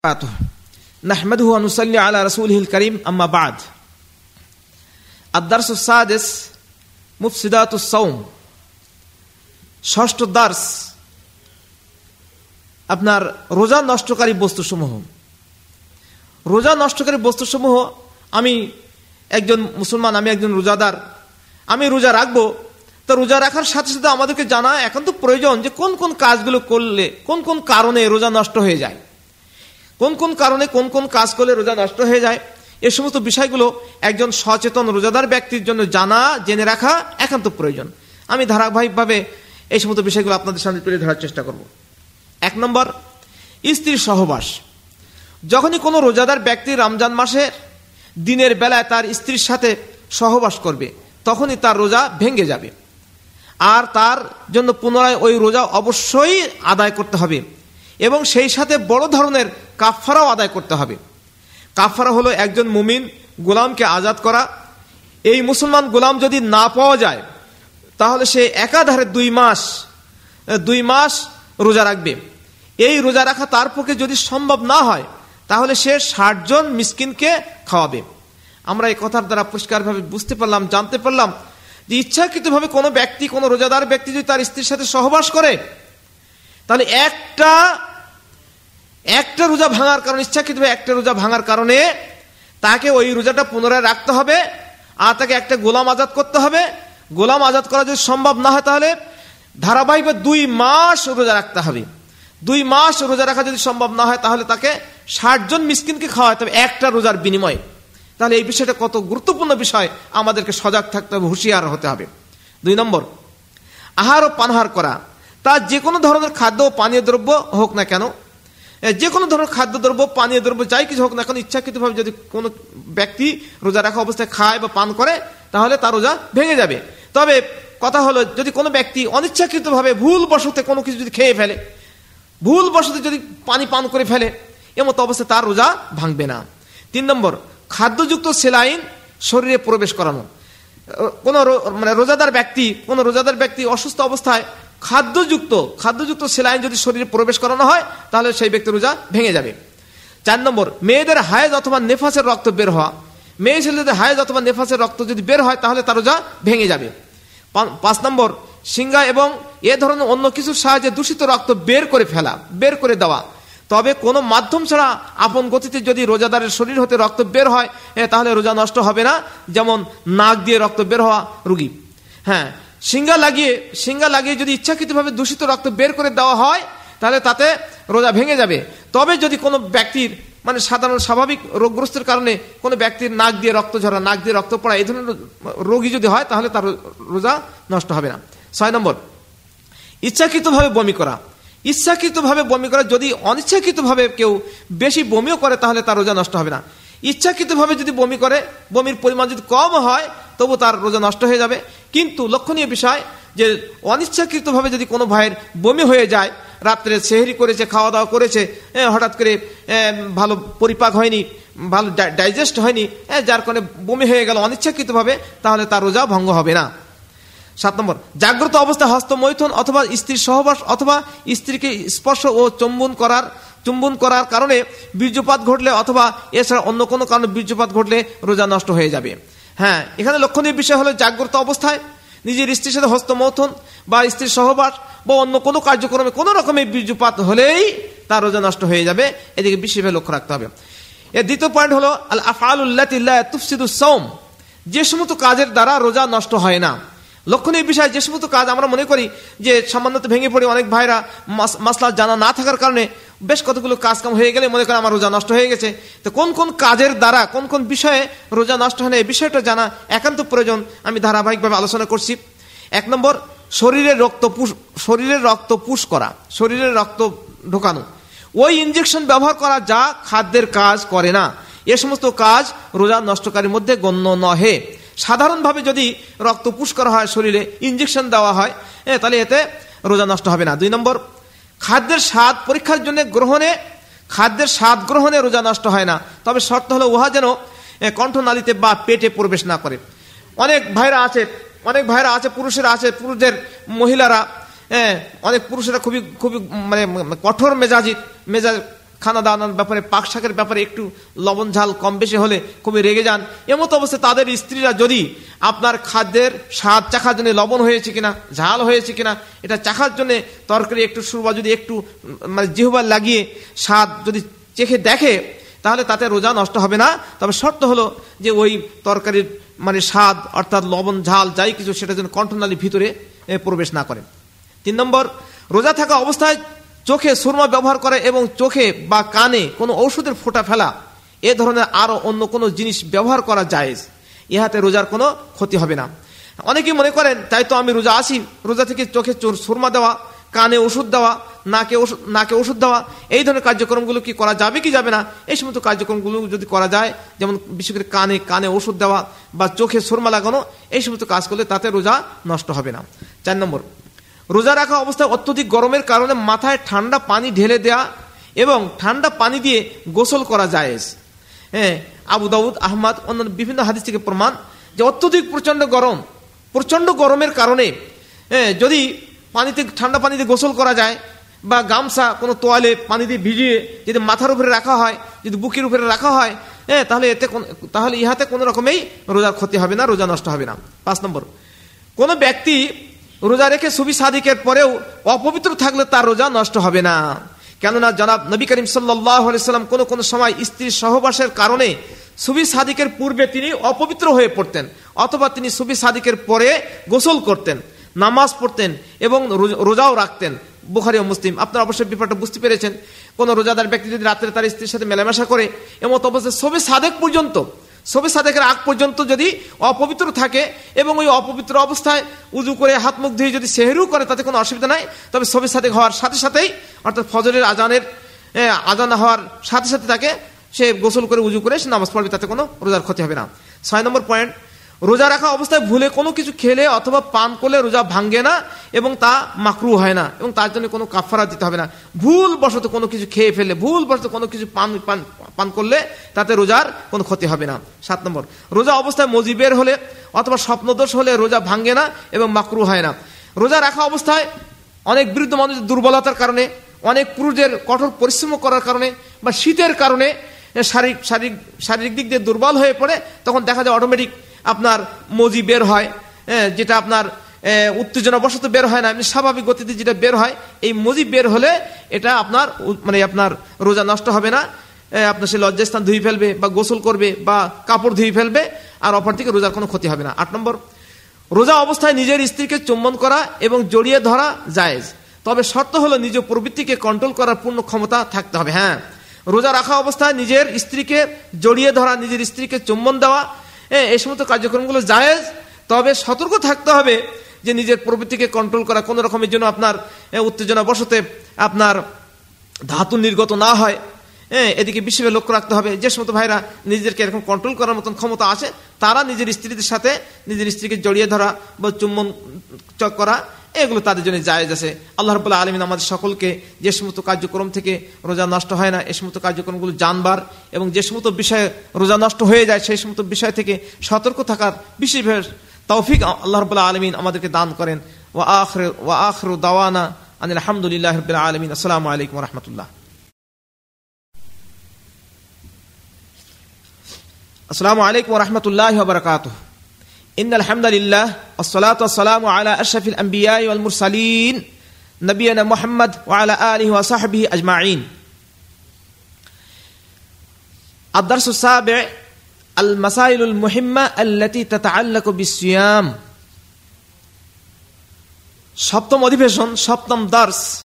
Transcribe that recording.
وبركاته نحمده ونصلي على رسوله الكريم أما بعد الدرس السادس مفسدات الصوم ষষ্ঠ দার্স আপনার রোজা নষ্টকারী বস্তুসমূহ রোজা নষ্টকারী বস্তুসমূহ আমি একজন মুসলমান আমি একজন রোজাদার আমি রোজা রাখবো তো রোজা রাখার সাথে সাথে আমাদেরকে জানা এখন তো প্রয়োজন যে কোন কোন কাজগুলো করলে কোন কোন কারণে রোজা নষ্ট হয়ে যায় কোন কোন কারণে কোন কোন কাজ করলে রোজা নষ্ট হয়ে যায়? এ সমস্ত বিষয়গুলো একজন সচেতন রোজাদার ব্যক্তির জন্য জানা, জেনে রাখা একান্ত প্রয়োজন। আমি ধারাবাহিকভাবে এই সমস্ত বিষয়গুলো আপনাদের সামনে তুলে ধরার চেষ্টা করব। এক নম্বর, স্ত্রীর সহবাস। যখনই কোনো রোজাদার ব্যক্তি রমজান মাসে দিনের বেলায় তার স্ত্রীর সাথে সহবাস করবে, তখনই তার রোজা ভেঙে যাবে। আর তার জন্য পুনরায় ওই রোজা অবশ্যই আদায় করতে হবে এবং সেই সাথে বড় ধরনের কাফারাও আদায় করতে হবে। কাফারা হলো একজন মুমিন গোলামকে আজাদ করা। এই মুসলমান গোলাম যদি না পাওয়া যায়, তাহলে সে একাধারে দুই মাস দুই মাস রোজা রাখবে। এই রোজা রাখা তার পক্ষে যদি সম্ভব না হয়, তাহলে সে ষাটজন মিসকিনকে খাওয়াবে। আমরা এই কথার দ্বারা পরিষ্কারভাবে বুঝতে পারলাম, জানতে পারলাম যে ইচ্ছাকৃতভাবে কোনো ব্যক্তি, কোনো রোজাদার ব্যক্তি যদি তার স্ত্রীর সাথে সহবাস করে, তাহলে একটা একটা রোজা ভাঙার কারণে, ইচ্ছাকৃতভাবে একটা রোজা ভাঙার কারণে তাকে ওই রোজাটা পুনরায় রাখতে হবে, আর তাকে একটা গোলাম আজাদ করতে হবে। গোলাম আজাদ করা যদি সম্ভব না হয় তাহলে ধারাবাহিক দুই মাস রোজা রাখতে হবে। দুই মাস রোজা রাখা যদি সম্ভব না হয় তাহলে তাকে ষাট জন মিসকিনকে খাওয়াতে হবে একটা রোজার বিনিময়ে। তাহলে এই বিষয়টা কত গুরুত্বপূর্ণ বিষয়, আমাদেরকে সজাগ থাকতে হবে, হুঁশিয়ার হতে হবে। দুই নম্বর, আহার ও পানহার করা। তা যে কোনো ধরনের খাদ্য ও পানীয় দ্রব্য হোক না কেন যে কোনো ধরনের খাদ্যদ্রব্য পানীয় দ্রব্য, যাই কিছু হোক না কেন, ইচ্ছাকৃতভাবে যদি কোনো ব্যক্তি রোজা রাখা অবস্থায় খায় বা পান করে, তাহলে তার রোজা ভেঙে যাবে। তবে কথা হলো, যদি কোনো ব্যক্তি অনিচ্ছাকৃতভাবে ভুল বসতে কোনো কিছু যদি খেয়ে ফেলে ভুল বসতে যদি পানি পান করে ফেলে এমতো অবস্থায় তার রোজা ভাঙবে না। তিন নম্বর, খাদ্যযুক্ত সেলাইন শরীরে প্রবেশ করানো। কোন মানে রোজাদার ব্যক্তি, কোন রোজাদার ব্যক্তি অসুস্থ অবস্থায় খাদ্যযুক্ত খাদ্যযুক্ত সেলাইন যদি শরীরে প্রবেশ করানো হয়, তাহলে সেই ব্যক্তির রোজা ভেঙে যাবে। চার নম্বর, মেয়েদের হায়েজ অথবা নেফাসের রক্ত বের হওয়া। মেয়ে ছেলেদের হায়েজ অথবা নেফাসের রক্ত যদি বের হয়, তাহলে তার রোজা ভেঙে যাবে। পাঁচ নম্বর সিঙ্গা এবং এ ধরনের অন্য কিছুর সাহায্যে দূষিত রক্ত বের করে ফেলা, বের করে দেওয়া। তবে কোনো মাধ্যম ছাড়া আপন গতিতে যদি রোজাদারের শরীর হতে রক্ত বের হয় তাহলে রোজা নষ্ট হবে না। যেমন নাক দিয়ে রক্ত বের হওয়া রুগী। হ্যাঁ সিঙ্গা লাগিয়ে সিঙ্গা লাগিয়ে যদি ইচ্ছাকৃতভাবে দূষিত রক্ত বের করে দেওয়া হয়, তাহলে তাতে রোজা ভেঙে যাবে। তবে যদি কোনো ব্যক্তির মানে সাধারণ স্বাভাবিক রোগগ্রস্তের কারণে কোনো ব্যক্তির নাক দিয়ে রক্ত ঝরা, নাক দিয়ে রক্ত পড়া, এই ধরনের রোগী যদি হয়, তাহলে তার রোজা নষ্ট হবে না। ছয় নম্বর, ইচ্ছাকৃতভাবে বমি করা। ইচ্ছাকৃতভাবে বমি করা, যদি অনিচ্ছাকৃতভাবে কেউ বেশি বমিও করে, তাহলে তার রোজা নষ্ট হবে না। ইচ্ছাকৃতভাবে যদি বমি করে, বমির পরিমাণ যদি কম হয়, তবু তার রোজা নষ্ট হয়ে যাবে। কিন্তু লক্ষণীয় বিষয় যে অনিচ্ছাকৃতভাবে যদি কোনো ভাইয়ের বমি হয়ে যায়, রাত্রে সেহেরি করেছে খাওয়া দাওয়া করেছে হঠাৎ করে ভালো পরিপাক হয়নি, ভালো ডাইজেস্ট হয়নি যার কারণে বমি হয়ে গেল অনিচ্ছাকৃতভাবে, তাহলে তার রোজা ভঙ্গ হবে না। সাত নম্বর, জাগ্রত অবস্থায় হস্তমৈথুন অথবা স্ত্রীর সহবাস অথবা স্ত্রীকে স্পর্শ ও চুম্বন করার চুম্বন করার কারণে বীর্যপাত ঘটলে অথবা এছাড়া অন্য কোনো কারণে বীর্যপাত ঘটলে রোজা নষ্ট হয়ে যাবে। হ্যাঁ এখানে লক্ষণীয় বিষয় হলো জাগ্রত অবস্থায়, নিজের স্ত্রীর সাথে হস্তমথন বা স্ত্রীর সহবাস বা অন্য কোনো কার্যক্রমে কোনো রকমের বীর্যপাত হলেই তার রোজা নষ্ট হয়ে যাবে। এদিকে বিশেষভাবে লক্ষ্য রাখতে হবে। এর দ্বিতীয় পয়েন্ট হলো আল আফআলুল্লাহ তুফসিদুস সৌম যে সমস্ত কাজের দ্বারা রোজা নষ্ট হয় না। লক্ষণীয় বিষয় যে সমস্ত কাজ আমরা মনে করি যে সামান্যত ভেঙে পড়ে অনেক ভাইরা মাসলা জানা না থাকার কারণে বেশ কতগুলো কাজ কাম হয়ে গেলে মনে করেন আমার রোজা নষ্ট হয়ে গেছে। তো কোন কোন কাজের দ্বারা, কোন কোন বিষয়ে রোজা নষ্ট হয় না, এই বিষয়টা জানা একান্ত প্রয়োজন। আমি ধারাবাহিকভাবে আলোচনা করছি। এক নম্বর শরীরের রক্ত পুষ শরীরের রক্ত পুষ করা, শরীরের রক্ত ঢোকানো। ওই ইঞ্জেকশন ব্যবহার করা যা খাদ্যের কাজ করে না। এ সমস্ত কাজ রোজা নষ্টকারীর মধ্যে গণ্য নহে। সাধারণভাবে যদি রক্ত পুষ করা হয়, শরীরে ইঞ্জেকশন দেওয়া হয় তাহলে এতে রোজা নষ্ট হবে না। দুই নম্বর, খাদ্যের স্বাদ পরীক্ষার জন্য গ্রহণে, খাদ্যের স্বাদ গ্রহণে রোজা নষ্ট হয় না। তবে শর্ত হলো, উহা যেন কণ্ঠনালীতে বা পেটে প্রবেশ না করে। অনেক ভাইরা আছে, অনেক ভাইরা আছে, পুরুষেরা আছে, পুরুষদের মহিলারা অনেক পুরুষেরা খুবই খুবই মানে কঠোর মেজাজি, মেজাজ খানা দানার ব্যাপারে, পাক শাকের ব্যাপারে একটু লবণ ঝাল কম বেশি হলে খুবই রেগে যান। এমতো অবস্থায় তাদের স্ত্রীরা যদি আপনার খাদ্যের স্বাদ চাখার জন্য লবণ হয়েছে কিনা, ঝাল হয়েছে কিনা, এটা চাখার জন্য তরকারি একটু সুরবা যদি একটু মানে জিহবার লাগিয়ে স্বাদ যদি চেখে দেখে, তাহলে তাতে রোজা নষ্ট হবে না। তবে শর্ত হলো যে ওই তরকারির মানে স্বাদ, অর্থাৎ লবণ, ঝাল যাই কিছু সেটা যেন কণ্ঠনালীর ভিতরে প্রবেশ না করে। তিন নম্বর, রোজা থাকা অবস্থায় চোখে সুরমা ব্যবহার করে এবং চোখে বা কানে কোনো ঔষধের ফোঁটা ফেলা, এ ধরনের আরও অন্য কোনো জিনিস ব্যবহার করা যায় ইহাতে রোজার কোনো ক্ষতি হবে না। অনেকেই মনে করেন, তাই তো আমি রোজা আসি। রোজা থেকে চোখে চোর সুরমা দেওয়া, কানে ওষুধ দেওয়া, নাকে ওষুধ নাকে ওষুধ দেওয়া, এই ধরনের কার্যক্রমগুলো কি করা যাবে কি যাবে না? এই সমস্ত কার্যক্রমগুলো যদি করা যায়, যেমন বিশেষ করে কানে কানে ওষুধ দেওয়া বা চোখে সুরমা লাগানো, এই সমস্ত কাজ করলে তাতে রোজা নষ্ট হবে না। চার নম্বর রোজা রাখা অবস্থায় অত্যধিক গরমের কারণে মাথায় ঠান্ডা পানি ঢেলে দেয়া এবং ঠান্ডা পানি দিয়ে গোসল করা যায় হ্যাঁ আবু দাউদ, আহমদ, অন্যান্য বিভিন্ন হাদিস থেকে প্রমাণ যে অত্যধিক প্রচণ্ড গরম প্রচণ্ড গরমের কারণে হ্যাঁ যদি পানিতে, ঠান্ডা পানিতে গোসল করা যায় বা গামছা, কোনো তোয়ালে পানি দিয়ে ভিজিয়ে যদি মাথার উপরে রাখা হয়, যদি বুকের উপরে রাখা হয় হ্যাঁ তাহলে এতে তাহলে ইহাতে কোনো রকমেই রোজার ক্ষতি হবে না, রোজা নষ্ট হবে না। পাঁচ নম্বর, কোনো ব্যক্তি রোজা রেখে সুবি সাদিকের পরেও অপবিত্র থাকলে তার রোজা নষ্ট হবে না। কেননা জনাব নবী করিম সাল্লাম কোনো কোনো সময় স্ত্রীর সহবাসের কারণে সুবি সাদিকের পূর্বে তিনি অপবিত্র হয়ে পড়তেন, অথবা তিনি সুবি সাদিকের পরে গোসল করতেন, নামাজ পড়তেন এবং রোজাও রাখতেন। বুখারি ও মুসলিম, আপনারা অবশ্যই ব্যাপারটা বুঝতে পেরেছেন। কোন রোজাদার ব্যক্তি যদি রাত্রে তার স্ত্রীর সাথে মেলামেশা করে, এমত অবস্থায় সবে সাদেক পর্যন্ত সবে সাদেকের আগ পর্যন্ত যদি অপবিত্র থাকে এবং ওই অপবিত্র অবস্থায় উজু করে হাত মুখ ধুয়ে যদি সেহেরু করে, তাতে কোনো অসুবিধা নাই। তবে সবে সাদেক হওয়ার সাথে সাথেই, অর্থাৎ ফজরের আজানের আজান হওয়ার সাথে সাথে তাকে সে গোসল করে উজু করে সে নামাজ পড়বে, তাতে কোনো রোজার ক্ষতি হবে না। ছয় নম্বর পয়েন্ট রোজা রাখা অবস্থায় ভুলে কোনো কিছু খেলে অথবা পান করলে রোজা ভাঙ্গে না এবং তা মাকরু হয় না এবং তার জন্য কোনো কাফারা দিতে হবে না। ভুল বশত কোনো কিছু খেয়ে ফেলে ভুল বশত কোনো কিছু পান পান পান করলে তাতে রোজার কোনো ক্ষতি হবে না। সাত নম্বর, রোজা অবস্থায় মজিবের হলে অথবা স্বপ্নদোষ হলে রোজা ভাঙ্গে না এবং মাকরু হয় না। রোজা রাখা অবস্থায় অনেক বৃদ্ধ মানুষের দুর্বলতার কারণে, অনেক পুরুষের কঠোর পরিশ্রম করার কারণে বা শীতের কারণে শারীরিক শারীরিক শারীরিক দিক দিয়ে দুর্বল হয়ে পড়ে, তখন দেখা যায় অটোমেটিক আপনার মজি বের হয় যেটা আপনার উত্তেজনা বশত বের হয় না স্বাভাবিক গতিতে যেটা বের হয়, এই মজি বের হলে এটা আপনার মানে আপনার রোজা নষ্ট হবে না। আপনার সে লজ্জাস্থান ধুয়ে ফেলবে বা গোসল করবে বা কাপড় ধুয়ে ফেলবে, আর অপর থেকে রোজার কোনো ক্ষতি হবে না। আট নম্বর, রোজা অবস্থায় নিজের স্ত্রীকে চুম্বন করা এবং জড়িয়ে ধরা জায়েজ। তবে শর্ত হলো নিজ প্রবৃত্তিকে কন্ট্রোল করার পূর্ণ ক্ষমতা থাকতে হবে হ্যাঁ। রোজা রাখা অবস্থায় নিজের স্ত্রীকে জড়িয়ে ধরা, নিজের স্ত্রীকে চুম্বন দেওয়া এই সমস্ত কার্যক্রমগুলো জায়েজ, তবে সতর্ক থাকতে হবে যে নিজের প্রবৃত্তিকে কন্ট্রোল করা কোনো রকমের জন্য আপনার উত্তেজনা বসতে আপনার ধাতু নির্গত না হয়। হ্যাঁ এদিকে বিশেষভাবে লক্ষ্য রাখতে হবে, যে সমস্ত ভাইরা নিজেদেরকে এরকম কন্ট্রোল করার মতন ক্ষমতা আছে, তারা নিজের স্ত্রীদের সাথে নিজের স্ত্রীকে জড়িয়ে ধরা বা চুম্বন করা এগুলো তাদের জন্য জায়েজ আছে। আল্লাহ রবুল্লাহ আলমিন আমাদের সকলকে যে সমস্ত কার্যক্রম থেকে রোজা নষ্ট হয় না এই সমস্ত কার্যক্রমগুলো জানবার এবং যে সমস্ত বিষয়ে রোজা নষ্ট হয়ে যায়, সেই সমস্ত বিষয় থেকে সতর্ক থাকার বিশেষভাবে তৌফিক আল্লাহ রবুল্লাহ আলমিন আমাদেরকে দান করেন। ও আখর ও আখর দাওয়ানা আনিল আলহামদুলিল্লাহ রবিল্লা আলমিন। আসসালামু আলাইকুম রহমতুল্লাহ। আসসালামু আলাইকুম রহমতুল্লাহ বরকাতুহ। إن الحمد لله والصلاة والسلام على أشرف الأنبياء والمرسلين نبينا محمد وعلى آله وصحبه أجمعين الدرس السابع المسائل المهمة التي تتعلق بالصيام সপ্তম অধিবেশন সপ্তম দার্স